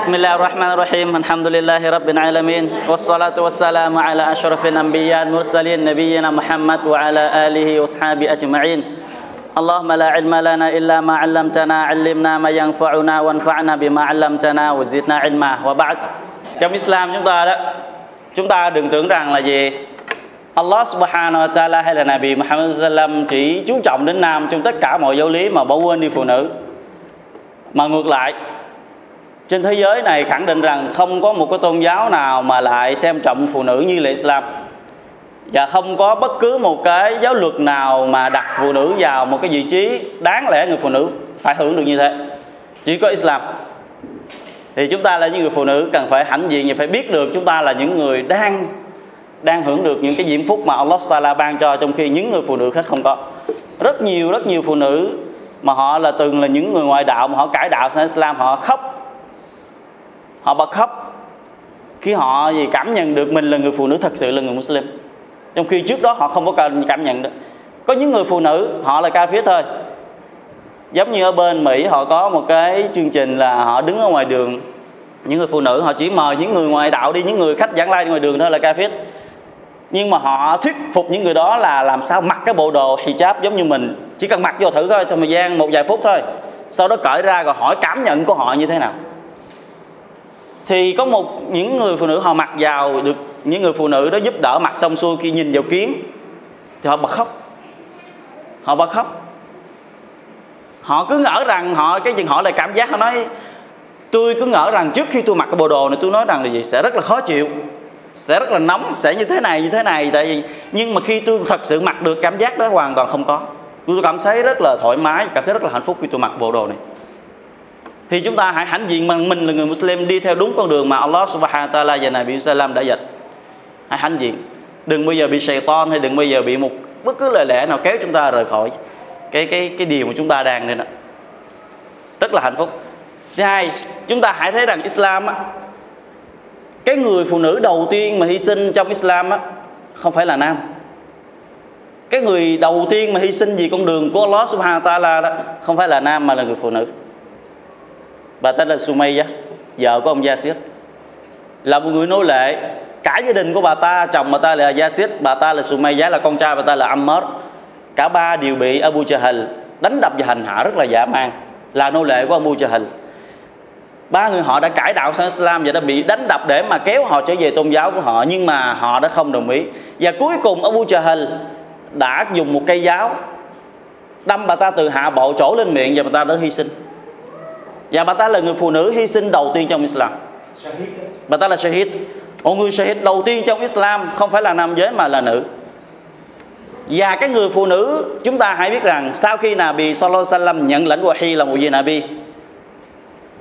بسم الله الرحمن الرحيم الحمد لله رب العالمين والصلاة والسلام على أشرف الأنبياء المرسلين نبينا محمد وعلى آله وأصحابه أجمعين اللهم لا علم لنا إلا ما علمتنا علمنا ما ينفعنا وانفعنا بما علمتنا وزدنا علما وبعد trong Islam chúng ta đó chúng ta đừng tưởng rằng là gì Allah subhanahu wa ta'ala hay là Nabi Muhammad sallam chỉ chú trọng đến nam trong tất cả mọi giáo lý mà bỏ quên đi phụ nữ mà ngược lại trên thế giới này khẳng định rằng không có một cái tôn giáo nào mà lại xem trọng phụ nữ như là Islam. Và không có bất cứ một cái giáo luật nào mà đặt phụ nữ vào một cái vị trí đáng lẽ người phụ nữ phải hưởng được như thế. Chỉ có Islam. Thì chúng ta là những người phụ nữ cần phải hãnh diện và phải biết được chúng ta là những người đang đang hưởng được những cái diễm phúc mà Allah Taala ban cho, trong khi những người phụ nữ khác không có. Rất nhiều rất nhiều phụ nữ mà họ là từng là những người ngoại đạo, mà họ cải đạo sang Islam, họ khóc họ bật khóc. Khi họ gì cảm nhận được mình là người phụ nữ thật sự là người Muslim. Trong khi trước đó họ không có cảm nhận được. Có những người phụ nữ, họ là ca phía thôi. Giống như ở bên Mỹ, họ có một cái chương trình là họ đứng ở ngoài đường. Những người phụ nữ, họ chỉ mời những người ngoài đạo đi, những người khách giảng lai ngoài đường thôi là ca phía nhưng mà họ thuyết phục những người đó là làm sao mặc cái bộ đồ hijab giống như mình. Chỉ cần mặc vô thử thôi, trong thời gian một vài phút thôi. Sau đó cởi ra rồi hỏi cảm nhận của họ như thế nào thì có một những người phụ nữ họ mặc vào được, những người phụ nữ đó giúp đỡ mặc xong xuôi khi nhìn vào kiến, thì họ bật khóc. Họ bật khóc. Họ cứ ngỡ rằng họ, cái gì họ lại cảm giác, họ nói, tôi cứ ngỡ rằng trước khi tôi mặc cái bộ đồ này, tôi nói rằng là gì? Sẽ rất là khó chịu, sẽ rất là nóng, sẽ như thế này, như thế này. Tại vì, nhưng mà khi tôi thật sự mặc được, cảm giác đó hoàn toàn không có. Tôi cảm thấy rất là thoải mái, cảm thấy rất là hạnh phúc khi tôi mặc bộ đồ này thì chúng ta hãy hãnh diện bằng mình là người Muslim đi theo đúng con đường mà Allah Subhanahu wa Taala và Nabi Sallam đã dạy. Hãy hãnh diện. Đừng bao giờ bị shaitan hay đừng bao giờ bị một bất cứ lời lẽ nào kéo chúng ta rời khỏi cái cái cái điều mà chúng ta đang nên đó. rất là hạnh phúc. Thứ hai chúng ta hãy thấy rằng Islam á, cái người phụ nữ đầu tiên mà hy sinh trong Islam á, không phải là nam. Cái người đầu tiên mà hy sinh vì con đường của Allah Subhanahu wa Taala đó không phải là nam mà là người phụ nữ bà tên là Sumayya vợ của ông Yazid là một người nô lệ, cả gia đình của bà ta, chồng bà ta là Yazid bà ta là Sumayya là con trai bà ta là Ammar cả ba đều bị Abu Jahl đánh đập và hành hạ rất là dã man, là nô lệ của Abu Jahl ba người họ đã cải đạo sang Islam và đã bị đánh đập để mà kéo họ trở về tôn giáo của họ, nhưng mà họ đã không đồng ý. Và cuối cùng Abu Jahl đã dùng một cây giáo, đâm bà ta từ hạ bộ trổ lên miệng và bà ta đã hy sinh và bà ta là người phụ nữ hy sinh đầu tiên trong Islam. Bà ta là Shahid. Một người Shahid đầu tiên trong Islam không phải là nam giới mà là nữ. Và cái người phụ nữ chúng ta hãy biết rằng sau khi Nabi Sallallahu Alaihi Wasallam nhận lãnh Wahi là một vị Nabi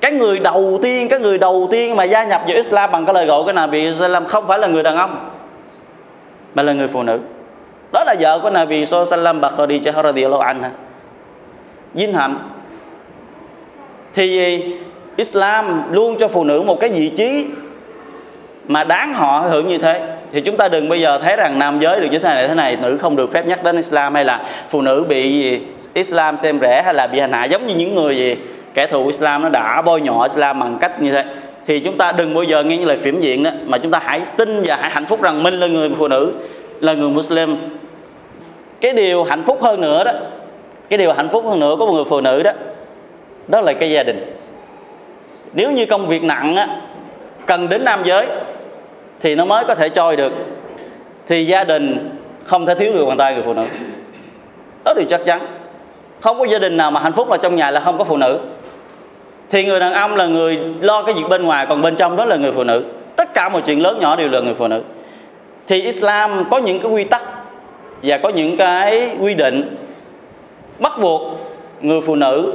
cái người đầu tiên cái người đầu tiên mà gia nhập vào Islam bằng cái lời gọi của Nabi Sallam không phải là người đàn ông mà là người phụ nữ. Đó là vợ của Nabi Sallam bà Khadijah radhiyallahu anha. Vinh hạnh thì Islam luôn cho phụ nữ một cái vị trí mà đáng họ hưởng như thế. Thì chúng ta đừng bây giờ thấy rằng nam giới được như thế này thế này. Nữ không được phép nhắc đến Islam hay là phụ nữ bị gì Islam xem rẻ hay là bị hành hạ. Giống như những người gì kẻ thù Islam nó đã bôi nhọ Islam bằng cách như thế. Thì chúng ta đừng bao giờ nghe những lời phiểm diện đó, mà chúng ta hãy tin và hãy hạnh phúc rằng mình là người phụ nữ, là người Muslim. Cái điều hạnh phúc hơn nữa đó, cái điều hạnh phúc hơn nữa của một người phụ nữ đó đó là cái gia đình. Nếu như công việc nặng á, cần đến nam giới thì nó mới có thể trôi được. Thì gia đình không thể thiếu người bàn tay người phụ nữ. Đó điều chắc chắn. Không có gia đình nào mà hạnh phúc là trong nhà là không có phụ nữ. Thì người đàn ông là người lo cái việc bên ngoài còn bên trong đó là người phụ nữ. Tất cả mọi chuyện lớn nhỏ đều là người phụ nữ. Thì Islam có những cái quy tắc và có những cái quy định bắt buộc người phụ nữ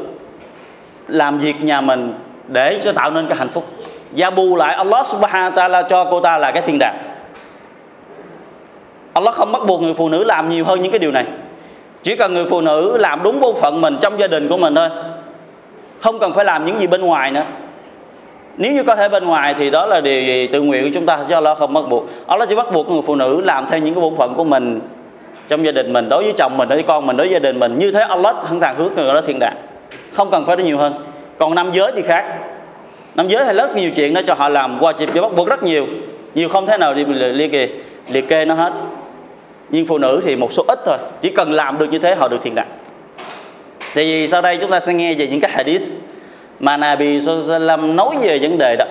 làm việc nhà mình để cho tạo nên cái hạnh phúc. Và bù lại Allah subhanahu wa ta'ala cho cô ta là cái thiên đàng. Allah không bắt buộc người phụ nữ làm nhiều hơn những cái điều này. Chỉ cần người phụ nữ làm đúng bổn phận mình trong gia đình của mình thôi. Không cần phải làm những gì bên ngoài nữa. Nếu như có thể bên ngoài thì đó là điều gì tự nguyện của chúng ta cho Allah không bắt buộc. Allah chỉ bắt buộc người phụ nữ làm theo những cái bổn phận của mình trong gia đình mình, đối với chồng mình, đối với con mình, đối với gia đình mình. Như thế Allah sẵn sàng hướng người đó thiên đàng không cần phải nhiều hơn. Còn nam giới thì khác. Nam giới hay rất nhiều chuyện đó cho họ làm qua chịp cho bắt buộc rất nhiều. Nhiều không thể nào đi liệt kê liệt kê nó hết. Nhưng phụ nữ thì một số ít thôi. Chỉ cần làm được như thế họ được thiện đàng thì sau đây chúng ta sẽ nghe về những cái hadith mà Nabi Sallam nói về vấn đề đó.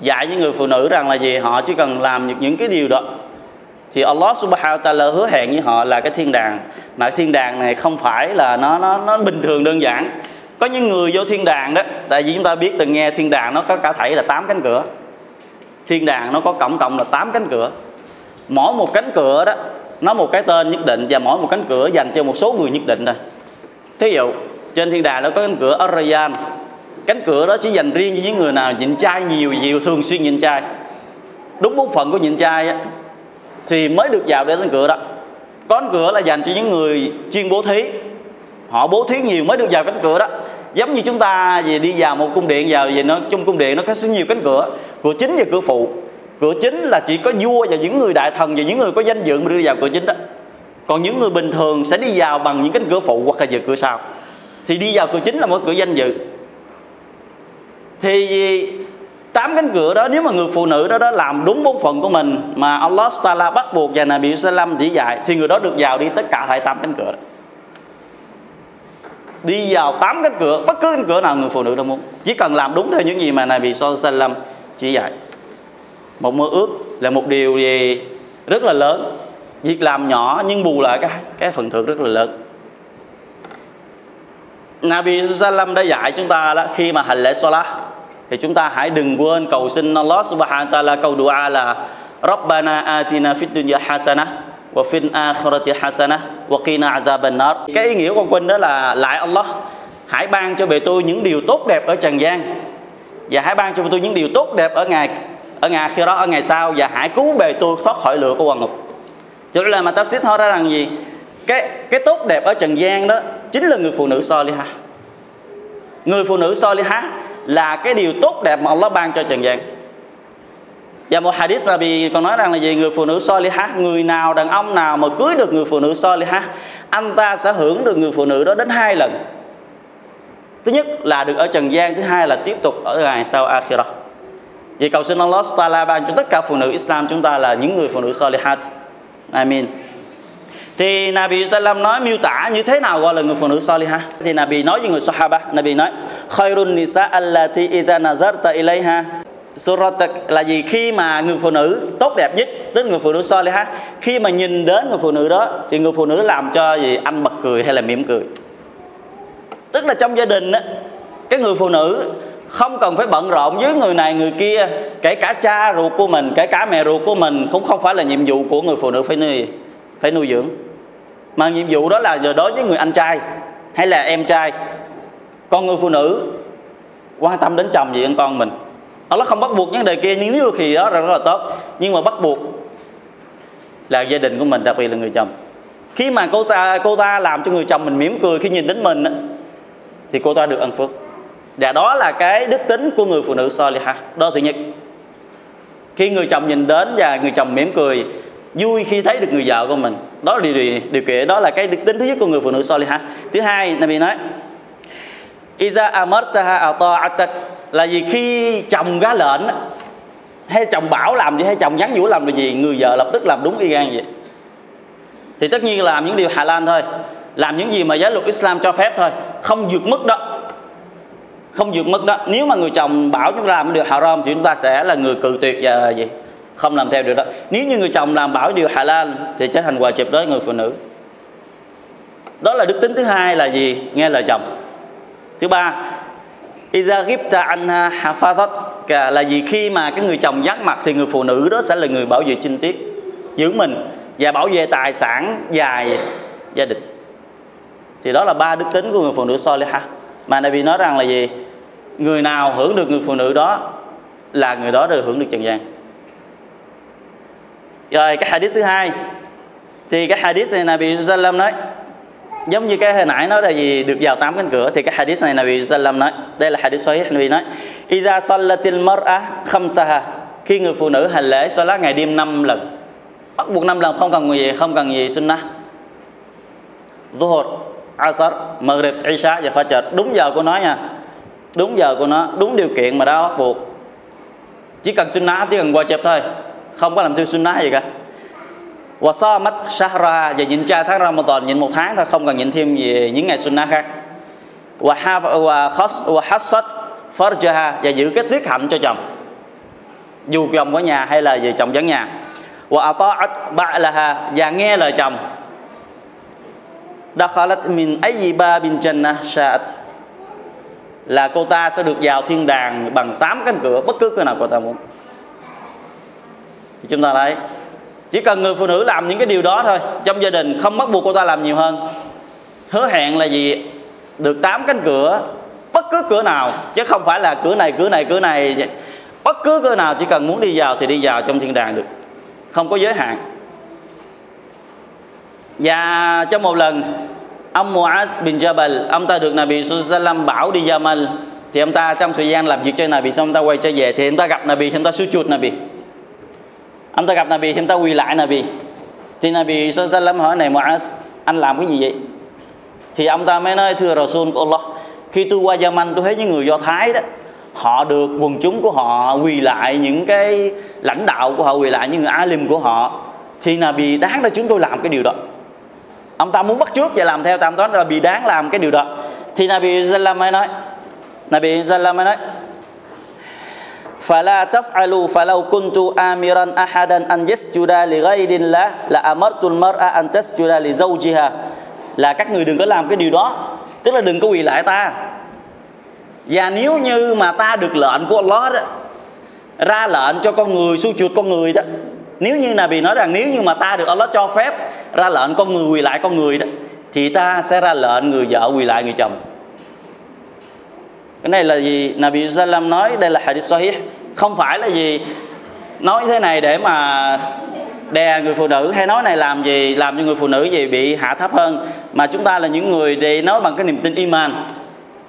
Dạy những người phụ nữ rằng là gì? Họ chỉ cần làm những, những cái điều đó thì Allah Subhanahu wa Taala hứa hẹn với họ là cái thiên đàng. Mà cái thiên đàng này không phải là nó nó nó bình thường đơn giản. Có những người vô thiên đàng đó, tại vì chúng ta biết từng nghe thiên đàng nó có cả thảy là tám cánh cửa. Thiên đàng nó có cộng cộng là tám cánh cửa. Mỗi một cánh cửa đó, nó một cái tên nhất định và mỗi một cánh cửa dành cho một số người nhất định thôi. Thí dụ, trên thiên đàng nó có cánh cửa Arayan cánh cửa đó chỉ dành riêng cho những người nào nhịn chay nhiều nhiều thường xuyên nhịn chay đúng bốn phận của nhịn chay thì mới được vào đến cánh cửa đó. Cánh cửa là dành cho những người chuyên bố thí. Họ bố thí nhiều mới được vào cánh cửa đó. Giống như chúng ta về đi vào một cung điện, vào về nó, trong cung điện nó có rất nhiều cánh cửa. Cửa chính và cửa phụ. Cửa chính là chỉ có vua và những người đại thần và những người có danh dự mới đưa vào cửa chính đó. Còn những người bình thường sẽ đi vào bằng những cánh cửa phụ hoặc là về cửa sau. Thì đi vào cửa chính là một cửa danh dự. Thì tám cánh cửa đó, nếu mà người phụ nữ đó đó làm đúng bốn phần của mình, mà Allah Taala bắt buộc và Nabi Sallam chỉ dạy, thì người đó được vào đi tất cả hai tám cánh cửa đó. đi vào tám cánh cửa, bất cứ cánh cửa nào người phụ nữ đó muốn. Chỉ cần làm đúng theo những gì mà Nabi Sallam chỉ dạy. Một mơ ước là một điều gì rất là lớn. Việc làm nhỏ nhưng bù lại cái cái phần thưởng rất là lớn. Nabi Sallam đã dạy chúng ta đó, khi mà hành lễ Salah thì chúng ta hãy đừng quên cầu xin Allah Subhanahu wa ta'ala, câu dua là, Rabbana atina fid dunya hasana wa fil akhirati hasana wa qina adhaban nar. Cái ý nghĩa của quân đó là, lại Allah, hãy ban cho bề tôi những điều tốt đẹp ở trần gian và hãy ban cho bề tôi những điều tốt đẹp ở ngày ở ngày khi đó, ở ngày sau và hãy cứu bề tôi thoát khỏi lửa của quan ngục. Cho nên là mà tafsir nói ra rằng gì? Cái cái tốt đẹp ở trần gian đó chính là người phụ nữ Soliha. Người phụ nữ Soliha là cái điều tốt đẹp mà Allah ban cho trần gian. Và một hadith là vì còn nói rằng là gì? Người phụ nữ soliha người nào đàn ông nào mà cưới được người phụ nữ soliha anh ta sẽ hưởng được người phụ nữ đó đến hai lần. Thứ nhất là được ở trần gian, thứ hai là tiếp tục ở ngày sau akhirah. Vậy cầu xin Allah Taala ban cho tất cả phụ nữ Islam chúng ta là những người phụ nữ solihat Amin thì Nabi Sallam nói miêu tả như thế nào gọi là người phụ nữ Saliha? Thì Nabi nói với người Sahaba. Nabi nói, khairun nisa allati idha nazarta ilayha. Suratak là gì? Khi mà người phụ nữ tốt đẹp nhất tức người phụ nữ Saliha, khi mà nhìn đến người phụ nữ đó thì người phụ nữ làm cho gì? Anh bật cười hay là mỉm cười? Tức là trong gia đình á, cái người phụ nữ không cần phải bận rộn với người này, người kia, kể cả cha ruột của mình, kể cả mẹ ruột của mình, cũng không phải là nhiệm vụ của người phụ nữ phải nuôi phải nuôi dưỡng mà nhiệm vụ đó là giờ đối với người anh trai hay là em trai. Con người phụ nữ quan tâm đến chồng gì anh con mình. Nó không bắt buộc vấn đề kia, nhưng nếu thì đó là rất là tốt. Nhưng mà bắt buộc là gia đình của mình, đặc biệt là người chồng. Khi mà cô ta cô ta làm cho người chồng mình mỉm cười khi nhìn đến mình thì cô ta được ân phước. Và đó là cái đức tính của người phụ nữ Soliha đó thứ nhất khi người chồng nhìn đến và người chồng mỉm cười vui khi thấy được người vợ của mình. Đó là điều, điều, điều kiện đó là cái đức tính thứ nhất của người phụ nữ Soliha thứ hai Nabi nói Iza amartaha ata'atak. Là gì? Khi chồng ra lệnh hay chồng bảo làm gì hay chồng nhắn nhủ làm gì người vợ lập tức làm đúng y gan vậy. Thì tất nhiên là làm những điều hà lan thôi. Làm những gì mà giáo luật Islam cho phép thôi. Không vượt mức đó. Không vượt mức đó. Nếu mà người chồng bảo chúng ta làm điều haram thì chúng ta sẽ là người cự tuyệt và gì? Không làm theo điều đó. Nếu như người chồng làm bảo điều Hà Lan thì trở thành quà chụp đối với người phụ nữ. Đó là đức tính thứ hai là gì? Nghe lời chồng. Thứ ba, Iza ghibta anha hafazat. Là gì? Khi mà cái người chồng dắt mặt thì người phụ nữ đó sẽ là người bảo vệ chi tiết, giữ mình và bảo vệ tài sản dài gia đình. Thì đó là ba đức tính của người phụ nữ Soliha mà Nabi nói rằng là gì? Người nào hưởng được người phụ nữ đó là người đó được hưởng được trần gian rồi cái hadith thứ hai. Thì cái hadith này Nabi Sallam nói giống như cái hồi nãy nói là gì được vào tám cánh cửa thì cái hadith này Nabi Sallam nói đây là hadith sahih Nabi nói Iza sallatil mar'a khamsaha. Khi người phụ nữ hành lễ salat ngày đêm 5 lần bắt buộc 5 lần không cần gì không cần gì sunnah. Zuhur, Asar, Maghrib, Isha và Fajr. Đúng giờ của nó nha. Đúng giờ của nó đúng điều kiện mà đó bắt buộc. Chỉ cần sunnah chỉ cần qua chụp thôi không có làm theo sunnah gì cả. Và so mắt shahra và nhịn chay tháng Ramadan nhịn một tháng thôi, không cần nhịn thêm gì, những ngày sunnah khác. Và ha và khas và hasad farjaha và giữ cái tiết hạnh cho chồng. Dù chồng ở nhà hay là về chồng vắng nhà. Và ata'at ba'laha, và nghe lời chồng. Dakhalat min ayyi babin jannah sha'at. Là cô ta sẽ được vào thiên đàng bằng 8 cánh cửa, bất cứ cửa nào cô ta muốn chúng ta thấy chỉ cần người phụ nữ làm những cái điều đó thôi. Trong gia đình không bắt buộc cô ta làm nhiều hơn. Hứa hẹn là gì? Được tám cánh cửa, bất cứ cửa nào, chứ không phải là cửa này cửa này cửa này. Bất cứ cửa nào, chỉ cần muốn đi vào thì đi vào trong thiên đàng được. Không có giới hạn. Và trong một lần, ông Mu'ad bin Jabal, ông ta được Nabi Sallam bảo đi Yaman. Thì ông ta trong thời gian làm việc cho Nabi, xong ông ta quay trở về, thì ông ta gặp Nabi ông ta sujud Nabi ông ta gặp Nabi thì ông ta quỳ lại Nabi. Thì Nabi Sallam hỏi này mà anh làm cái gì vậy? Thì ông ta mới nói, thưa Rasul của Allah, khi tôi qua Yemen tôi thấy những người Do Thái đó, họ được quần chúng của họ quỳ lại những cái lãnh đạo của họ, quỳ lại những người alim của họ. Thì là bị đáng để chúng tôi làm cái điều đó. Ông ta muốn bắt trước và làm theo tam toán là bị đáng làm cái điều đó. Thì Nabi Sallam mới nói, Nabi Sallam mới nói فلا تفعلوا فلو كنت آمرا أحدا أن يسجد لغير الله لأمرت المرأة أن تسجد لزوجها là các người đừng có làm cái điều đó tức là đừng có quỳ lại ta và nếu như mà ta được lệnh của Allah đó ra lệnh cho con người su chuột con người đó nếu như là bị nói rằng nếu như mà ta được Allah cho phép ra lệnh con người quỳ lại con người đó thì ta sẽ ra lệnh người vợ quỳ lại người chồng cái này là gì? Nabi Sallam nói đây là hadith sahih. Không phải là gì nói thế này để mà đè người phụ nữ hay nói này làm gì? Làm cho người phụ nữ gì bị hạ thấp hơn? Mà chúng ta là những người để nói bằng cái niềm tin iman.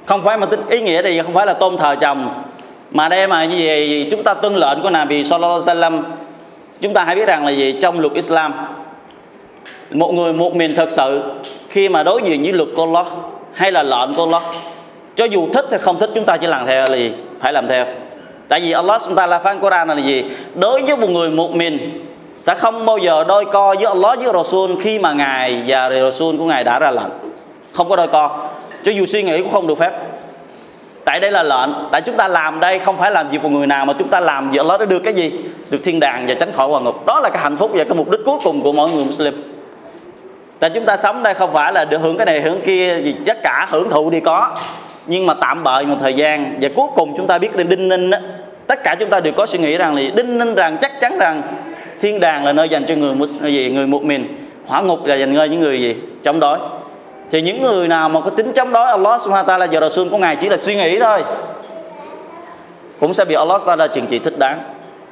Không phải mà tính ý nghĩa gì không phải là tôn thờ chồng. Mà đây mà như vậy chúng ta tuân lệnh của Nabi Sallallahu Alaihi Wasallam. Chúng ta hãy biết rằng là gì? Trong luật Islam, một người một mình thật sự khi mà đối diện với luật của Allah hay là lệnh của Allah cho dù thích hay không thích, chúng ta chỉ làm theo là gì? Phải làm theo. Tại vì Allah chúng ta là phán Quran là gì? Đối với một người một mình sẽ không bao giờ đôi co với Allah, với Rasul khi mà ngài và Rasul của ngài đã ra lệnh. Không có đôi co. Cho dù suy nghĩ cũng không được phép. Tại đây là lệnh. Tại chúng ta làm đây không phải làm việc một người nào mà chúng ta làm việc Allah đã được cái gì? Được thiên đàng và tránh khỏi hòa ngục. Đó là cái hạnh phúc và cái mục đích cuối cùng của mọi người Muslim. Tại chúng ta sống đây không phải là được hưởng cái này, hưởng kia gì, tất cả hưởng thụ đi có nhưng mà tạm bợ một thời gian và cuối cùng chúng ta biết đến đinh ninh đó, tất cả chúng ta đều có suy nghĩ rằng là đinh ninh rằng chắc chắn rằng thiên đàng là nơi dành cho người gì người một mình hỏa ngục là dành cho những người gì chống đối. Thì những người nào mà có tính chống đối Allah subhanahu wa ta'ala và Rasul của Ngài chỉ là suy nghĩ thôi cũng sẽ bị Allah ta'ala trừng trị thích đáng.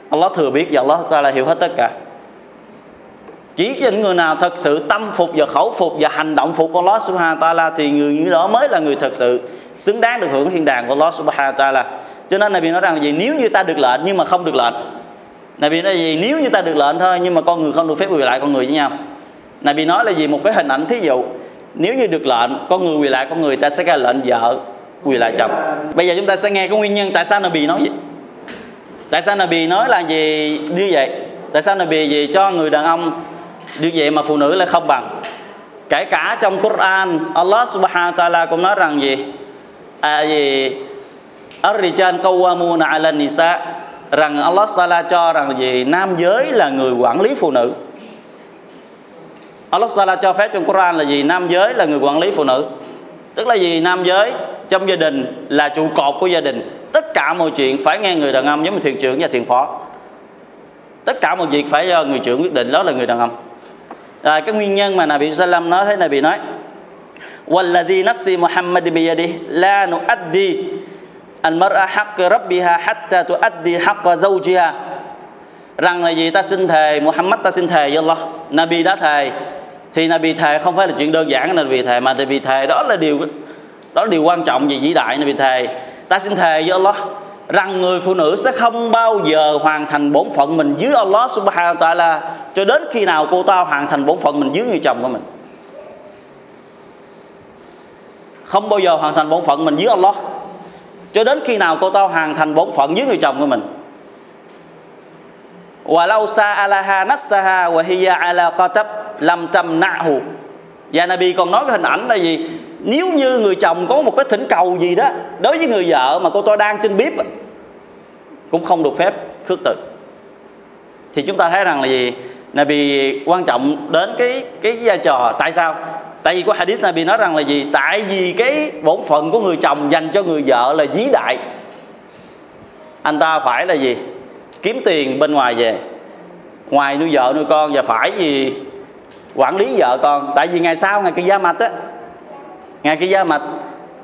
Allah thừa biết và Allah ta'ala hiểu hết tất cả chỉ những người nào thật sự tâm phục và khẩu phục và hành động phục Allah subhanahu wa ta'ala thì người như đó mới là người thật sự xứng đáng được hưởng thiên đàng của Allah subhanahu wa ta'ala. Cho nên Nabi nói rằng là gì? Nếu như ta được lệnh nhưng mà không được lệnh. Nabi nói gì? Nếu như ta được lệnh thôi nhưng mà con người không được phép quỳ lại con người với nhau. Nabi nói là gì? Một cái hình ảnh thí dụ. Nếu như được lệnh, con người quỳ lại con người, ta sẽ ra lệnh vợ quỳ lại chồng. Bây giờ chúng ta sẽ nghe cái nguyên nhân tại sao Nabi nói vậy tại sao Nabi nói là gì? Như vậy. Tại sao Nabi gì cho người đàn ông như vậy mà phụ nữ là không bằng. Kể cả trong Quran, Allah subhanahu wa ta'ala cũng nói rằng gì? À gì? Ar-rijal qawwamuna 'ala nisa. Rằng Allah Taala cho rằng gì? Nam giới là người quản lý phụ nữ. Allah Taala cho phép trong Quran là gì? Nam giới là người quản lý phụ nữ. Tức là gì? Nam giới trong gia đình là trụ cột của gia đình. Tất cả mọi chuyện phải nghe người đàn ông giống như thuyền trưởng và thuyền phó. Tất cả mọi việc phải do người trưởng quyết định, đó là người đàn ông à, cái nguyên nhân mà Nabi Sallam nói thế Nabi nói والذي نفسي محمد بيده لا نؤدي المرأة حق ربها حتى تؤدي حق زوجها rằng là gì ta xin thề Muhammad ta xin thề với Allah Nabi đã thề thì Nabi thề không phải là chuyện đơn giản Nabi thề mà Nabi thề đó là điều đó là điều quan trọng và vĩ đại Nabi thề ta xin thề với Allah rằng người phụ nữ sẽ không bao giờ hoàn thành bổn phận mình dưới Allah subhanahu wa ta'ala cho đến khi nào cô ta hoàn thành bổn phận mình dưới người chồng của mình. Không bao giờ hoàn thành bổn phận mình dưới Allah. Cho đến khi nào cô ta hoàn thành bổn phận dưới người chồng của mình. Wa lau sa alaha nafsaha wa hiya ala qatab lam tamna'hu. Và Nabi còn nói cái hình ảnh là gì? Nếu như người chồng có một cái thỉnh cầu gì đó, đối với người vợ mà cô tôi đang trên bếp cũng không được phép khước từ. Thì chúng ta thấy rằng là gì? Nabi quan trọng đến cái cái vai trò tại sao? Tại vì có hadith Nabi nói rằng là gì? Tại vì cái bổn phận của người chồng dành cho người vợ là dí đại. Anh ta phải là gì? Kiếm tiền bên ngoài về, ngoài nuôi vợ nuôi con và phải gì? Quản lý vợ con. Tại vì ngày sau, ngày kia gia mạch á ngày kia gia mạch,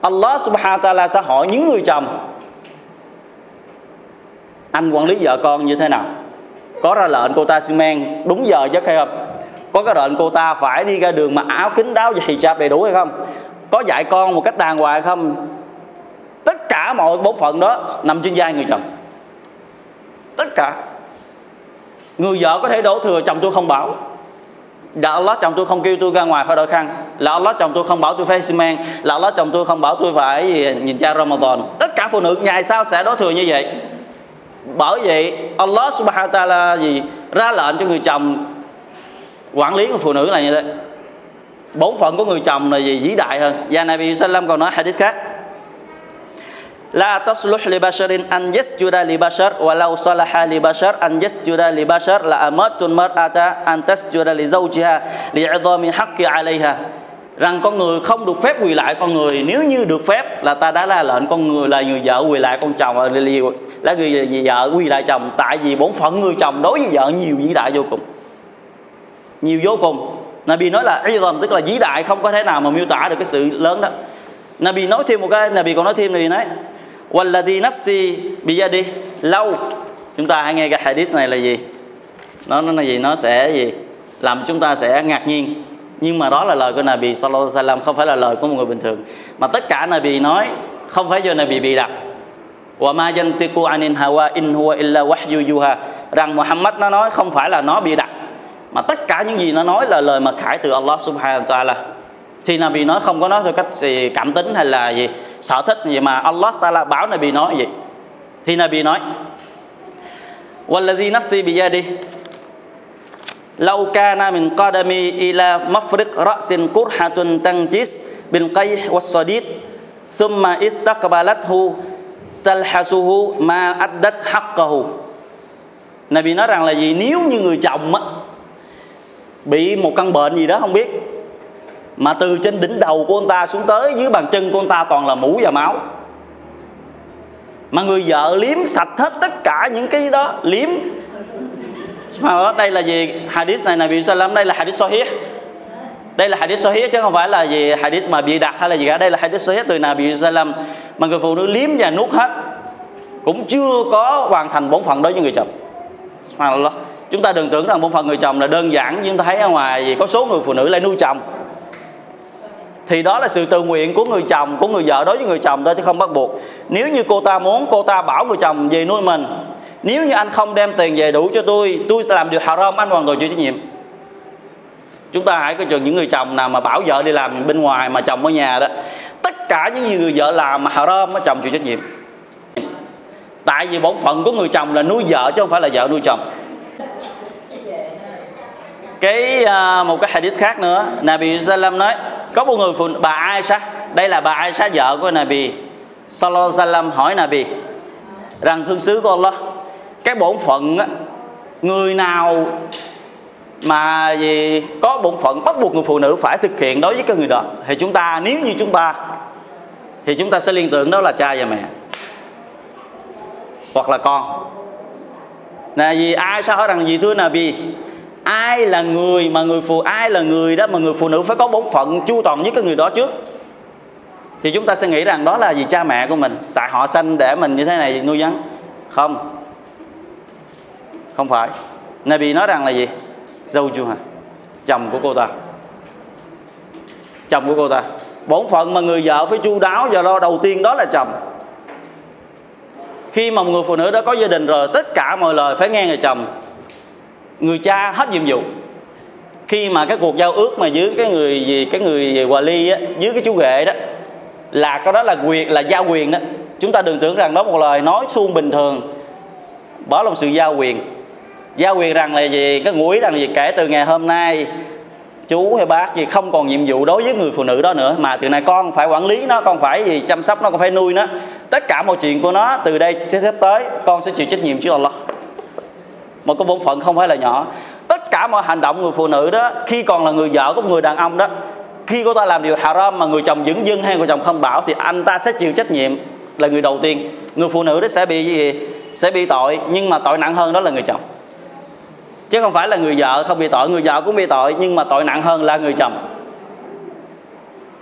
Allah subhanahu wa ta'ala sẽ hỏi những người chồng, anh quản lý vợ con như thế nào? Có ra lệnh cô ta xi men đúng giờ chứ hay không? Có cái lệnh cô ta phải đi ra đường mặc áo kính đáo và hijab đầy đủ hay không? Có dạy con một cách đàng hoàng không? Tất cả mọi bổn phận đó nằm trên vai người chồng. Tất cả. Người vợ có thể đổ thừa, chồng tôi không bảo là Allah chồng tôi không kêu tôi ra ngoài phải đội khăn. Là Allah chồng tôi không bảo tôi phải xi men là Allah chồng tôi không bảo tôi phải nhìn cha Ramadan. Tất cả phụ nữ ngày sau sẽ đối thừa như vậy. Bởi vậy, Allah subhanahu wa ta'ala gì? Ra lệnh cho người chồng quản lý của phụ nữ là như thế. Bổn phận của người chồng là gì? Vĩ đại hơn. Và Nabi Sallam còn nói hadith khác la tasluh li basharin an yasjuda li bashar, walau salaha li bashar, an yasjuda li bashar, la amatun mar'ata an tasjuda li zawjiha li'idhami haqqi 'alayha rằng con người không được phép quỳ lại con người. Nếu như được phép là ta đã ra lệnh con người là người vợ quỳ lại con chồng, là người vợ quỳ lại chồng. Tại vì bổn phận người chồng đối với vợ nhiều vĩ đại vô cùng. Nhiều vô cùng. Nabi nói là Izam, tức là vĩ đại, không có thể nào mà miêu tả được cái sự lớn đó. Nabi nói thêm một cái, Nabi còn nói thêm này nói Walladhi nafsi biyadi lâu. Chúng ta hãy nghe cái hadith này là gì? Nó nó là gì? Nó sẽ gì? Làm chúng ta sẽ ngạc nhiên. Nhưng mà đó là lời của Nabi Sallallahu Alaihi Wasallam, không phải là lời của một người bình thường. Mà tất cả Nabi nói, không phải do Nabi bị đặt. Wa ma yantiqu anin hawa in huwa illa wahyu yuha. Rằng Muhammad nó nói không phải là nó bị đặt. Mà tất cả những gì nó nói là lời mà khải từ Allah subhanahu wa ta'ala thì Nabi nói không có nói theo cách gì cảm tính hay là gì sở thích gì mà Allah ta'ala bảo Nabi nói gì thì Nabi nói والذي نفسي بيده لو كان من قدمي إلى مفرق رأس قرحة تنجس بالقيح والصديد ثم استقبلته تلحسه ما أدت حقه Nabi nói rằng là gì nếu như người chồng á, bị một căn bệnh gì đó không biết mà từ trên đỉnh đầu của ông ta xuống tới, dưới bàn chân của ông ta toàn là mũ và máu. Mà người vợ liếm sạch hết tất cả những cái đó, liếm. Mà đây là gì? Hadith này là bị sao lắm đây là hadith sahih. Đây là hadith sahih chứ không phải là gì, hadith mà bị đặt hay là gì cả. Đây là hadith sahih từ Nabi Sallam mà người phụ nữ liếm và nuốt hết, cũng chưa có hoàn thành bổn phận đối với người chồng. Chúng ta đừng tưởng rằng bổn phận người chồng là đơn giản, nhưng ta thấy ở ngoài gì có số người phụ nữ lại nuôi chồng thì đó là sự tự nguyện của người chồng của người vợ đối với người chồng thôi chứ không bắt buộc. Nếu như cô ta muốn cô ta bảo người chồng về nuôi mình. Nếu như anh không đem tiền về đủ cho tôi tôi sẽ làm điều haram anh hoàn toàn chịu trách nhiệm. Chúng ta hãy coi chừng những người chồng nào mà bảo vợ đi làm bên ngoài mà chồng ở nhà đó. Tất cả những gì người vợ làm mà haram chồng chịu trách nhiệm. Tại vì bổn phận của người chồng là nuôi vợ chứ không phải là vợ nuôi chồng. Cái uh, một cái hadith khác nữa Nabi Sallam nói có một người phụ bà Aisha. Đây là bà Aisha vợ của Nabi Sallallahu Alaihi Wasallam hỏi Nabi rằng thương sứ của Allah cái bổn phận á, người nào mà gì có bổn phận bắt buộc người phụ nữ phải thực hiện đối với cái người đó? Thì chúng ta nếu như chúng ta thì chúng ta sẽ liên tưởng đó là cha và mẹ hoặc là con. Là vì ai sao hỏi rằng gì thưa Nabi ai là người mà người phụ ai là người đó mà người phụ nữ phải có bổn phận chu toàn với cái người đó trước? Thì chúng ta sẽ nghĩ rằng đó là vì cha mẹ của mình. Tại họ sanh để mình như thế này nuôi dưỡng không. Không phải. Nabi nói rằng là gì? Dâu chu hả? Chồng của cô ta. Chồng của cô ta. Bổn phận mà người vợ phải chu đáo và lo đầu tiên đó là chồng. Khi mà một người phụ nữ đã có gia đình rồi, tất cả mọi lời phải nghe người chồng người cha hết nhiệm vụ. Khi mà cái cuộc giao ước mà dưới cái người gì cái người hòa ly á, dưới cái chú ghệ đó là cái đó là quyền là giao quyền đó. Chúng ta đừng tưởng rằng đó một lời nói suông bình thường. Đó là một sự giao quyền. Giao quyền rằng là gì cái ngụ ý rằng là gì kể từ ngày hôm nay chú hay bác gì không còn nhiệm vụ đối với người phụ nữ đó nữa. Mà từ nay con phải quản lý nó con phải gì chăm sóc nó con phải nuôi nó. Tất cả mọi chuyện của nó từ đây sắp tới con sẽ chịu trách nhiệm trước Allah một cái bổn phận không phải là nhỏ. Tất cả mọi hành động người phụ nữ đó, khi còn là người vợ của người đàn ông đó, khi cô ta làm điều haram mà người chồng dững dưng hay người chồng không bảo thì anh ta sẽ chịu trách nhiệm là người đầu tiên. Người phụ nữ đó sẽ bị gì? Sẽ bị tội, nhưng mà tội nặng hơn đó là người chồng. Chứ không phải là người vợ không bị tội. Người vợ cũng bị tội, nhưng mà tội nặng hơn là người chồng.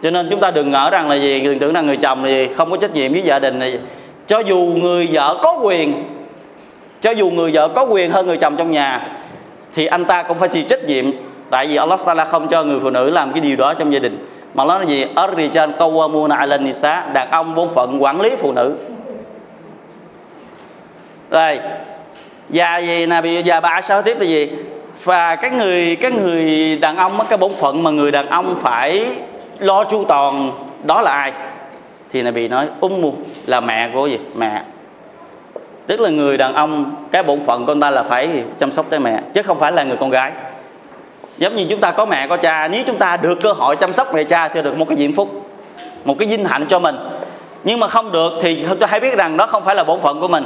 Cho nên chúng ta đừng ngỡ rằng là gì, đừng tưởng rằng người chồng thì không có trách nhiệm với gia đình này. Cho dù người vợ có quyền cho dù người vợ có quyền hơn người chồng trong nhà, thì anh ta cũng phải chịu trách nhiệm. Tại vì Allah Taala không cho người phụ nữ làm cái điều đó trong gia đình. Mà nó là gì? Ar-rijal qawwamuna 'ala nisa đàn ông bổn phận quản lý phụ nữ. Rồi và gì nè bị già bà sao tiếp là gì? Và các người các người đàn ông cái bổn phận mà người đàn ông phải lo chu toàn, đó là ai? Thì là bị nói, ummu là mẹ của gì? Mẹ tức là người đàn ông, cái bổn phận của ta là phải chăm sóc tới mẹ, chứ không phải là người con gái. Giống như chúng ta có mẹ, có cha, nếu chúng ta được cơ hội chăm sóc mẹ cha thì được một cái diễm phúc, một cái vinh hạnh cho mình. Nhưng mà không được thì chúng ta hãy biết rằng đó không phải là bổn phận của mình.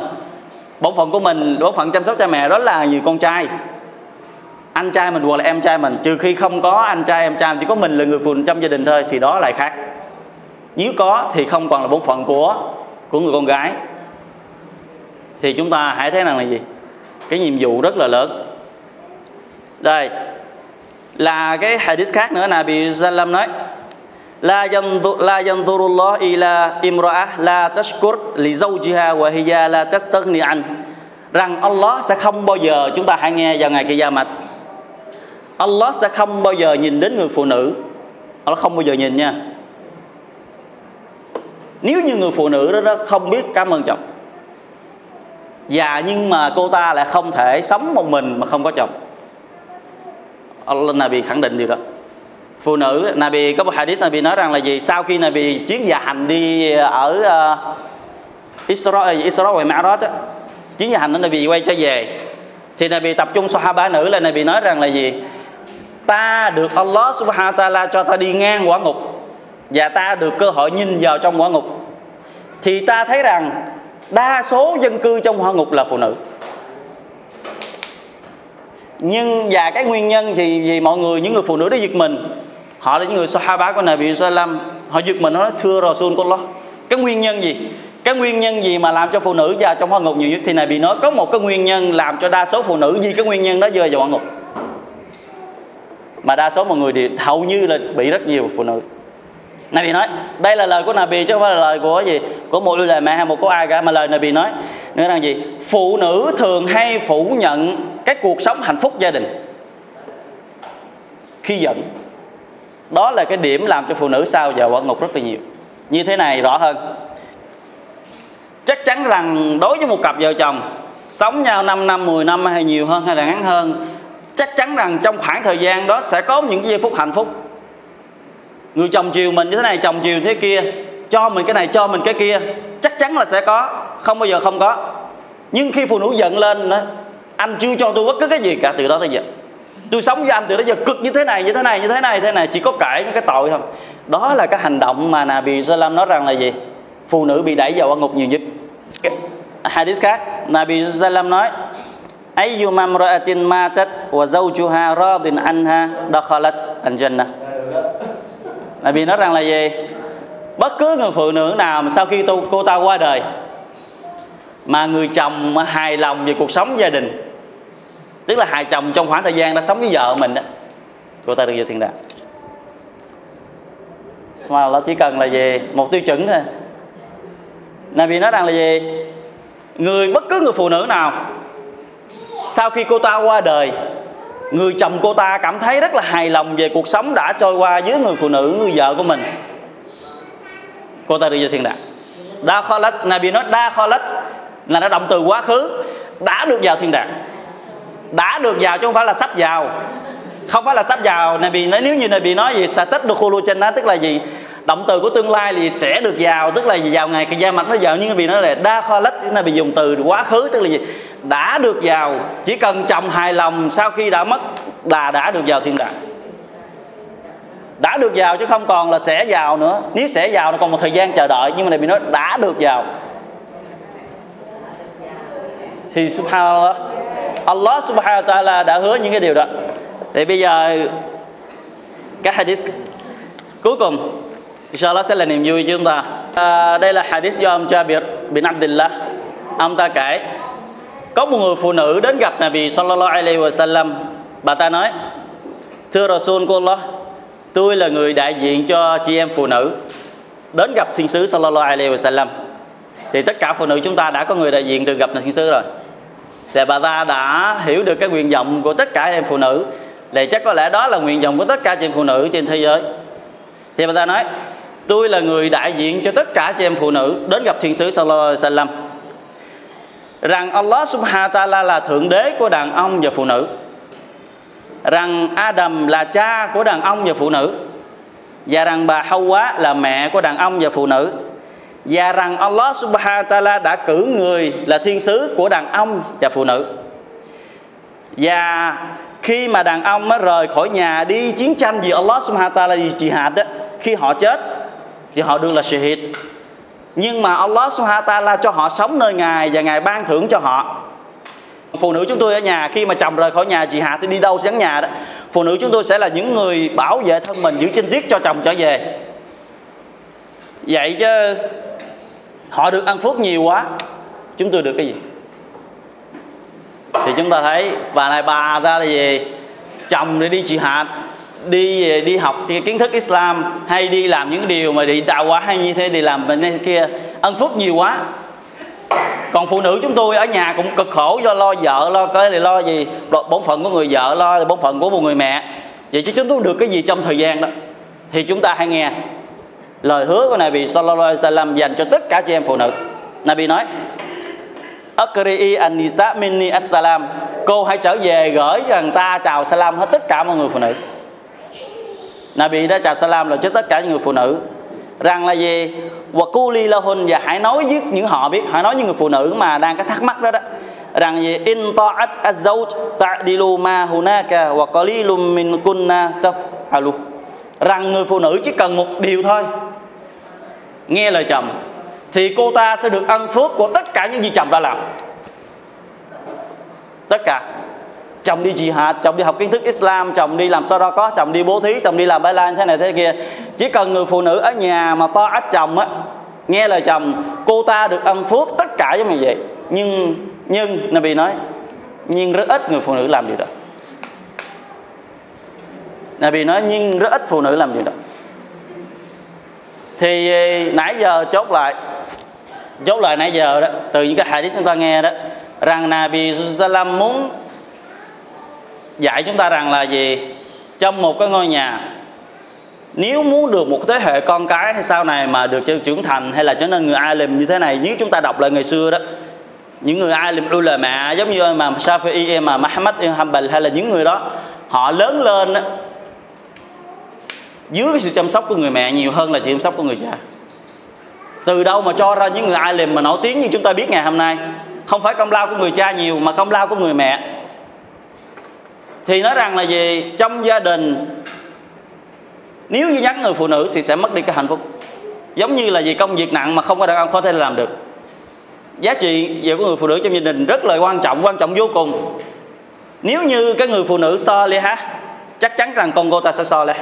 Bổn phận của mình, bổn phận chăm sóc cha mẹ đó là người con trai. Anh trai mình hoặc là em trai mình, trừ khi không có anh trai, em trai, chỉ có mình là người phụ trong gia đình thôi thì đó lại khác. Nếu có thì không còn là bổn phận của của người con gái thì chúng ta hãy thấy rằng là gì? Cái nhiệm vụ rất là lớn. Đây là cái hadith khác nữa Nabi Sallam nói la yanzu la yanzurullah ila imra'ah la tashkur li zawjiha wa hiya la tastaghni an. Rằng Allah sẽ không bao giờ chúng ta hãy nghe vào ngày kia mặt Allah sẽ không bao giờ nhìn đến người phụ nữ. Allah không bao giờ nhìn nha. Nếu như người phụ nữ đó, đó không biết cảm ơn chồng và nhưng mà cô ta lại không thể sống một mình mà không có chồng. Ờ, Allah Nabi khẳng định điều đó. Phụ nữ Nabi có một hadith Nabi nói rằng là gì? Sau khi Nabi chuyến gia hành đi ở ờ, uh, Isra Isra và Mi'raj á chuyến gia hành đó Nabi quay trở về. Thì Nabi tập trung Sahaba nữ là Nabi nói rằng là gì? Ta được Allah Subhanahu wa Taala cho ta đi ngang quả ngục và ta được cơ hội nhìn vào trong quả ngục. Thì ta thấy rằng đa số dân cư trong hỏa ngục là phụ nữ. Nhưng và cái nguyên nhân thì, vì mọi người, những người phụ nữ đó giật mình. Họ là những người sahaba của Nabi Sallam. Họ giật mình nói, thưa Rasul của Allah cái nguyên nhân gì? Cái nguyên nhân gì mà làm cho phụ nữ vào trong hỏa ngục nhiều nhất? Thì Nabi nói, có một cái nguyên nhân làm cho đa số phụ nữ vì cái nguyên nhân đó rơi vào hỏa ngục. Mà đa số mọi người thì hầu như là bị rất nhiều phụ nữ. Nabi nói, đây là lời của Nabi chứ không phải là lời của gì? Của một lời mẹ hay một của ai cả. Mà lời Nabi nói nói rằng gì? Phụ nữ thường hay phủ nhận cái cuộc sống hạnh phúc gia đình khi giận. Đó là cái điểm làm cho phụ nữ sao vào quả ngục rất là nhiều. Như thế này rõ hơn. Chắc chắn rằng đối với một cặp vợ chồng, sống nhau 5 năm 10 năm hay nhiều hơn hay là ngắn hơn, chắc chắn rằng trong khoảng thời gian đó sẽ có những giây phút hạnh phúc người chồng chiều mình như thế này, chồng chiều thế kia, cho mình cái này, cho mình cái kia, chắc chắn là sẽ có, không bao giờ không có. Nhưng khi phụ nữ giận lên đó, anh chưa cho tôi bất cứ cái gì cả, từ đó tới giờ. Tôi sống với anh từ đó giờ, cực như thế này, như thế này, như thế này thế này, chỉ có cãi những cái tội thôi đó là cái hành động mà Nabi Salam nói rằng là gì? Phụ nữ bị đẩy vào quan ngục nhiều nhất. Hadith khác, Nabi Salam nói, ayyuma imra'atin matat wa zawjuha radin anha dakhalat al-jannah. Nabi nói rằng là gì? Bất cứ người phụ nữ nào mà sau khi tôi, cô ta qua đời mà người chồng mà hài lòng về cuộc sống gia đình tức là hài chồng trong khoảng thời gian đã sống với vợ mình đó cô ta được vô thiên đàng. Mà chỉ cần là gì một tiêu chuẩn thôi. Nabi nói rằng là gì người bất cứ người phụ nữ nào sau khi cô ta qua đời người chồng cô ta cảm thấy rất là hài lòng về cuộc sống đã trôi qua với người phụ nữ, người vợ của mình. Cô ta đi vô thiên đàng. Đa kho lách Nabi nói đa kho lách, là nó động từ quá khứ, đã được vào thiên đàng. Đã được vào chứ không phải là sắp vào. Không phải là sắp vào Nabi nói, nếu như Nabi nói gì sa tích được khulu trên đó tức là gì? Động từ của tương lai thì sẽ được vào, tức là vào ngày, cái gia mạch nó vào, nhưng vì nó là đa kho lách nó bị dùng từ quá khứ, tức là gì? Đã được vào chỉ cần chồng hài lòng sau khi đã mất là đã được vào thiên đàng. Đã được vào chứ không còn là sẽ vào nữa. Nếu sẽ vào nó còn một thời gian chờ đợi nhưng mà này bị nói đã được vào. Thì subhanallah Allah subhanahu wa ta'ala đã hứa những cái điều đó. Thì bây giờ cái hadith cuối cùng inshallah sẽ là niềm vui cho chúng ta. À, đây là hadith do ông Jabir bin Abdullah ông ta kể có một người phụ nữ đến gặp Nabi sallallahu alaihi wasallam bà ta nói, thưa Rasul của Allah tôi là người đại diện cho chị em phụ nữ đến gặp thiên sứ sallallahu alaihi wasallam thì tất cả phụ nữ chúng ta đã có người đại diện được gặp thiên sứ rồi. Thì bà ta đã hiểu được cái nguyện vọng của tất cả em phụ nữ. Thì chắc có lẽ đó là nguyện vọng của tất cả chị em phụ nữ trên thế giới. Thì bà ta nói, tôi là người đại diện cho tất cả chị em phụ nữ đến gặp thiên sứ sallallahu alaihi wasallam rằng Allah subhanahu wa ta'ala là thượng đế của đàn ông và phụ nữ. Rằng Adam là cha của đàn ông và phụ nữ. Và rằng bà Hawa là mẹ của đàn ông và phụ nữ. Và rằng Allah subhanahu wa ta'ala đã cử người là thiên sứ của đàn ông và phụ nữ. Và khi mà đàn ông mới rời khỏi nhà đi chiến tranh vì Allah subhanahu wa ta'ala vì jihad đó, khi họ chết thì họ đương là shahid nhưng mà Allah subhanahu wa ta'ala cho họ sống nơi Ngài và Ngài ban thưởng cho họ. Phụ nữ chúng tôi ở nhà, khi mà chồng rời khỏi nhà, chị Hạ thì đi đâu vắng nhà đó. Phụ nữ chúng tôi sẽ là những người bảo vệ thân mình, giữ chinh tiết cho chồng trở về. Vậy chứ, họ được ăn phước nhiều quá. Chúng tôi được cái gì? Thì chúng ta thấy, bà này bà ra là gì? Chồng để đi chị hạt đi đi học kiến thức Islam hay đi làm những điều mà đi đạo quá hay như thế đi làm bên kia. Ân phúc nhiều quá. Còn phụ nữ chúng tôi ở nhà cũng cực khổ, do lo vợ, lo cái này, lo gì. Bổn phận của người vợ, lo bổn phận của một người mẹ. Vậy chứ chúng tôi được cái gì trong thời gian đó? Thì chúng ta hãy nghe lời hứa của Nabi sallallahu alaihi wasallam dành cho tất cả chị em phụ nữ. Nabi nói Akri'i an-nisa minni assalam. Cô hãy trở về gửi rằng ta chào salam hết tất cả mọi người phụ nữ. Nabi đã chào salam là cho tất cả những người phụ nữ. Rằng là gì? Và cu ly la hun và hãy nói với những họ biết, hãy nói với người phụ nữ mà đang có thắc mắc đó đó. Rằng gì? In ta'at az-zawj ta'dilu ma hunaka wa qalilum min kunna taf'alu. Rằng người phụ nữ chỉ cần một điều thôi. Nghe lời chồng, thì cô ta sẽ được ân phước của tất cả những gì chồng đã làm. Tất cả chồng đi jihad, chồng đi học kiến thức Islam, chồng đi làm sao có chồng đi bố thí, chồng đi làm bài lan, thế này thế kia. Chỉ cần người phụ nữ ở nhà mà to ách chồng á, nghe lời chồng, cô ta được ân phước, tất cả giống như vậy. Nhưng nhưng, Nabi nói, nhưng rất ít người phụ nữ làm điều đó. Nabi nói, nhưng rất ít phụ nữ làm điều đó. Thì ờ, nãy giờ chốt lại chốt lại nãy giờ đó, từ những cái hadith chúng ta nghe đó, rằng Nabi Sallam muốn dạy chúng ta rằng là gì? Trong một cái ngôi nhà nếu muốn được một thế hệ con cái hay sau này mà được trưởng thành hay là trở nên người alim như thế này nếu chúng ta đọc lại ngày xưa đó những người ai lìm lời ulama giống như mà Shafi'i mà Muhammad ibn Hanbal hay là những người đó họ lớn lên đó, dưới cái sự chăm sóc của người mẹ nhiều hơn là sự chăm sóc của người cha. Từ đâu mà cho ra những người alim mà nổi tiếng như chúng ta biết ngày hôm nay? Không phải công lao của người cha nhiều mà công lao của người mẹ thì nói rằng là gì? Trong gia đình, nếu như nhắn người phụ nữ thì sẽ mất đi cái hạnh phúc. Giống như là gì công việc nặng mà không có đàn ông có thể làm được. Giá trị về của người phụ nữ trong gia đình rất là quan trọng quan trọng vô cùng. Nếu như cái người phụ nữ so li ha, chắc chắn rằng con cô ta sẽ so lê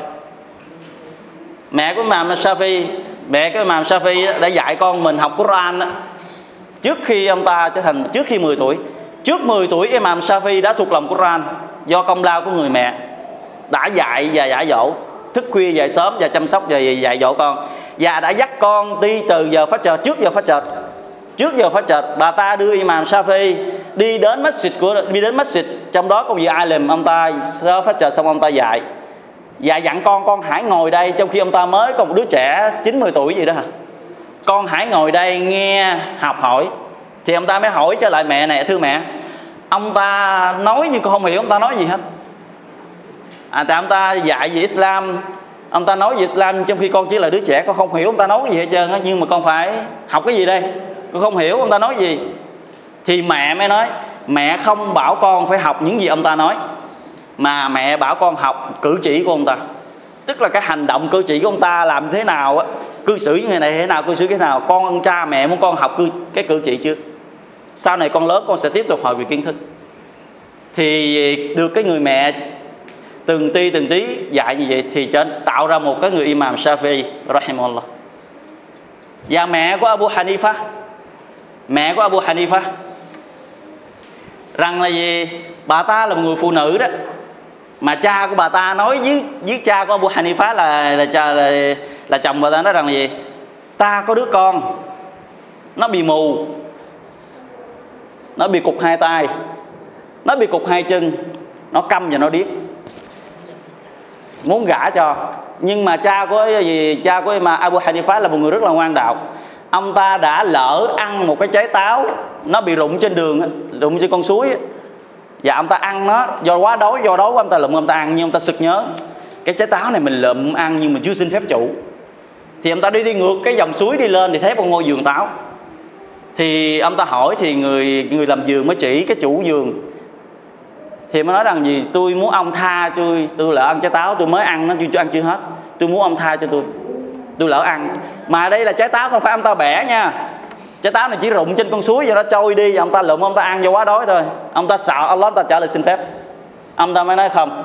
mẹ của Imam Safi mẹ của Imam Safi đã dạy con mình học Quran đó. trước khi ông ta trở thành, trước khi 10 tuổi, trước 10 tuổi Imam Safi đã thuộc lòng Quran do công lao của người mẹ, đã dạy và dạy dỗ, thức khuya dậy sớm và chăm sóc và dạy dỗ con. Và đã dắt con đi từ giờ phát chợt trước giờ phát chợt trước giờ phát chợt bà ta đưa imam Shafi đi đến masjid của, đi đến masjid. Trong đó có vị alim, ông ta, sơ phát chợt xong ông ta dạy. Và dặn con con hãy ngồi đây. Trong khi ông ta mới còn một đứa trẻ 90 tuổi gì đó hả? Con hãy ngồi đây nghe học hỏi. Thì ông ta mới hỏi cho lại mẹ này thưa mẹ ông ta nói nhưng con không hiểu ông ta nói gì hết. À, tại ông ta dạy về Islam. Ông ta nói về Islam trong khi con chỉ là đứa trẻ con không hiểu ông ta nói cái gì hết trơn á. Nhưng mà con phải học cái gì đây? Con không hiểu ông ta nói gì. Thì mẹ mới nói mẹ không bảo con phải học những gì ông ta nói mà mẹ bảo con học cử chỉ của ông ta. Tức là cái hành động cử chỉ của ông ta làm thế nào á cư xử như này thế nào cư xử thế nào? Con ông cha mẹ muốn con học cư, cái cử chỉ chưa? Sau này con lớn con sẽ tiếp tục hỏi về kiến thức. Thì được cái người mẹ từng ti từng tí dạy như vậy thì cho tạo ra một cái người imam Shafi rahimahullah. Và mẹ của Abu Hanifa mẹ của Abu Hanifa rằng là gì? Bà ta là một người phụ nữ đó. Mà cha của bà ta nói với với cha của Abu Hanifa là là cha là, là chồng bà ta nói rằng là gì? Ta có đứa con nó bị mù nó bị cục hai tay, nó bị cục hai chân, nó câm và nó điếc. Muốn gả cho, nhưng mà cha của gì, cha của mà Abu Hanifa là một người rất là ngoan đạo. Ông ta đã lỡ ăn một cái trái táo, nó bị rụng trên đường, rụng trên con suối và ông ta ăn nó, do quá đói, do đói của ông ta lụm, ông ta ăn, nhưng ông ta sực nhớ, cái trái táo này mình lượm ăn nhưng mình chưa xin phép chủ. Thì ông ta đi đi ngược cái dòng suối đi lên thì thấy một ngôi giường táo thì ông ta hỏi thì người người làm giường mới chỉ cái chủ giường thì mới nói rằng gì, tôi muốn ông tha tôi tôi lỡ ăn trái táo, tôi mới ăn, nó chưa ăn chưa hết. Tôi muốn ông tha cho tôi tôi lỡ ăn. Mà đây là trái táo không phải ông ta bẻ nha. Trái táo này chỉ rụng trên con suối và nó trôi đi và ông ta lụm, ông ta ăn do quá đói thôi. Ông ta sợ Allah ông ta trả lời xin phép. Ông ta mới nói không.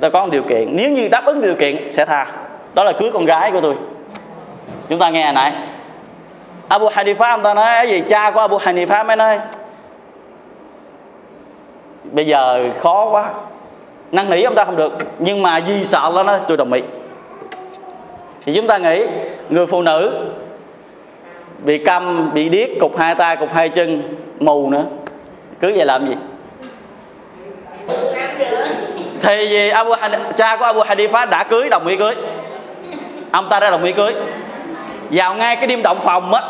Tôi có một điều kiện, nếu như đáp ứng điều kiện sẽ tha. Đó là cưới con gái của tôi. Chúng ta nghe này Abu Hanifa ông ta nói cái gì cha của Abu Hanifa mới nói, bây giờ khó quá, năn nỉ ông ta không được, nhưng mà di sợ nó nói tôi đồng ý. Thì chúng ta nghĩ, người phụ nữ bị câm, bị điếc, cục hai tay, cục hai chân, mù nữa. Cứ vậy làm gì? Thì gì Abu cha của Abu Hanifa đã cưới, đồng ý cưới. Ông ta đã đồng ý cưới vào ngay cái đêm động phòng á.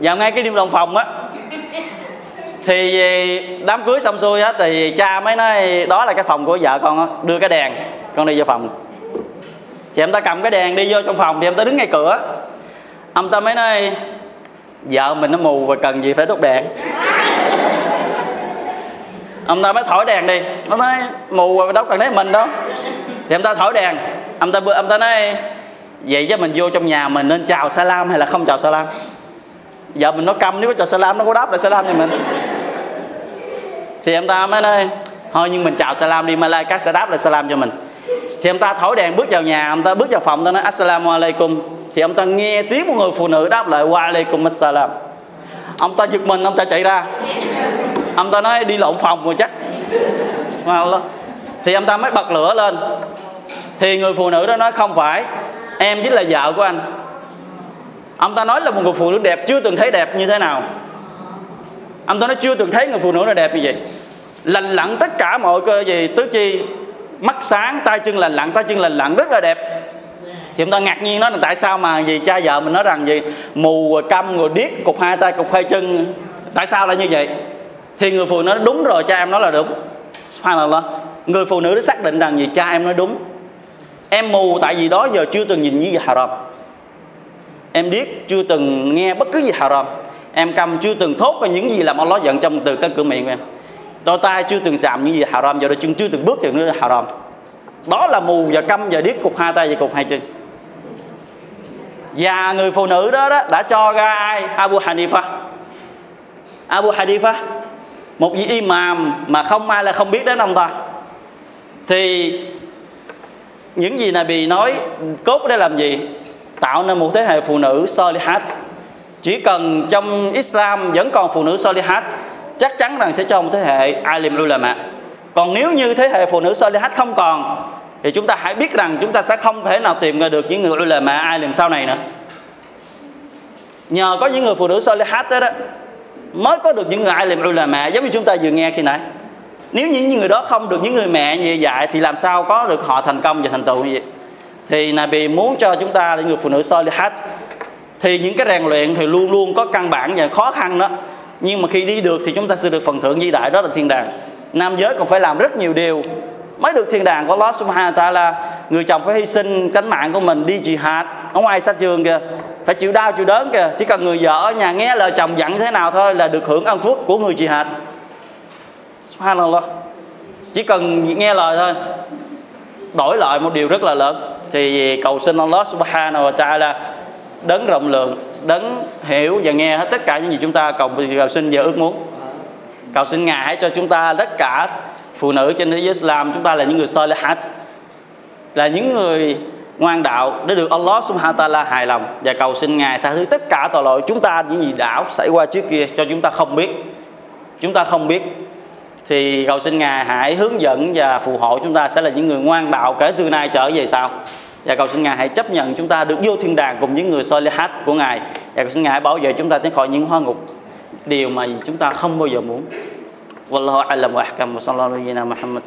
Vào ngay cái đêm động phòng á. Thì đám cưới xong xuôi á, thì cha mới nói, đó là cái phòng của vợ con á, đưa cái đèn. Con đi vô phòng. Thì em ta cầm cái đèn đi vô trong phòng, thì em ta đứng ngay cửa. Ông ta mới nói, vợ mình nó mù và cần gì phải đốt đèn. Ông ta mới thổi đèn đi. Ông nói mù và đốt cần đấy mình đâu. Thì ông ta thổi đèn. Ông ta ông ta nói vậy chứ mình vô trong nhà mình nên chào salam hay là không chào salam? Vợ mình nó câm, nếu có chào salam nó có đáp lại salam cho mình. Thì em ta mới nói, thôi nhưng mình chào salam đi malaika sẽ đáp lại salam cho mình. Thì ông ta thổi đèn bước vào nhà ông ta bước vào phòng ta nói, assalamu alaikum. Thì ông ta nghe tiếng một người phụ nữ đáp lại, wa alaikum assalam. Ông ta giật mình, ông ta chạy ra. Ông ta nói, đi lộn phòng rồi chắc. Thì ông ta mới bật lửa lên. Thì người phụ nữ đó nói, không phải em chính là vợ của anh. Ông ta nói là một người phụ nữ đẹp chưa từng thấy đẹp như thế nào. Ông ta nói chưa từng thấy người phụ nữ nào đẹp như vậy. Lành lặn tất cả mọi cơ gì, tứ chi, mắt sáng, tay chân lành lặn, tay chân lành lặn, rất là đẹp. Thì ông ta ngạc nhiên nói là tại sao mà gì, cha vợ mình nói rằng gì, mù rồi câm rồi điếc, cục hai tay, cục hai chân. Tại sao lại như vậy? Thì người phụ nữ nói đúng rồi, cha em nói là đúng. Subhanallah. Người phụ nữ đã xác định rằng gì, cha em nói đúng em mù tại vì đó giờ chưa từng nhìn như gì haram. Em điếc chưa từng nghe bất cứ gì haram. Em cầm chưa từng thốt qua những gì làm Allah giận trong từ cái cửa miệng của em. Đôi tay chưa từng chạm những gì haram. Giờ đôi chân chưa từng bước vào nơi haram. Đó là mù và câm và điếc cục hai tay và cục hai chân. Và người phụ nữ đó, đó đã cho ra ai? Abu Hanifa. Abu Hanifa một vị imam mà không ai là không biết đến ông ta. Thì những gì Nabi nói cốt để làm gì? Tạo nên một thế hệ phụ nữ solihat. Chỉ cần trong Islam vẫn còn phụ nữ solihat chắc chắn rằng sẽ cho một thế hệ alim ulama. Còn nếu như thế hệ phụ nữ solihat không còn thì chúng ta hãy biết rằng chúng ta sẽ không thể nào tìm ra được những người ulama alim sau này nữa. Nhờ có những người phụ nữ solihat đó, đó mới có được những người alim ulama giống như chúng ta vừa nghe khi nãy nếu như những người đó không được những người mẹ như vậy thì làm sao có được họ thành công và thành tựu như vậy? Thì Nabi muốn cho chúng ta là người phụ nữ solihat thì những cái rèn luyện thì luôn luôn có căn bản và khó khăn đó. Nhưng mà khi đi được thì chúng ta sẽ được phần thưởng vĩ đại, đó là thiên đàng. Nam giới còn phải làm rất nhiều điều mới được thiên đàng. Của Allah subhanahu wa ta'ala, người chồng phải hy sinh cánh mạng của mình đi jihad. Ở ngoài xa trường kìa, phải chịu đau chịu đớn kìa. Chỉ cần người vợ ở nhà nghe lời chồng dặn thế nào thôi là được hưởng ân phúc của người jihad subhanallah. Chỉ cần nghe lời thôi. Đổi lại một điều rất là lớn. Thì cầu xin Allah subhanahu wa ta'ala đấng rộng lượng đấng hiểu và nghe hết tất cả những gì chúng ta cầu, cầu xin và ước muốn. Cầu xin ngài hãy cho chúng ta tất cả phụ nữ trên thế giới Islam chúng ta là những người salihat là những người ngoan đạo để được Allah subhanahu wa ta'ala hài lòng. Và cầu xin ngài tha thứ tất cả tội lỗi chúng ta những gì đã xảy qua trước kia cho chúng ta không biết. Chúng ta không biết thì cầu xin ngài hãy hướng dẫn và phù hộ chúng ta sẽ là những người ngoan đạo kể từ nay trở về sau. Và cầu xin ngài hãy chấp nhận chúng ta được vô thiên đàng cùng những người solihat của ngài. Và cầu xin ngài hãy bảo vệ chúng ta tránh khỏi những hoa ngục. Điều mà chúng ta không bao giờ muốn. والله اعلم واحكم وصلى الله على محمد Muhammad.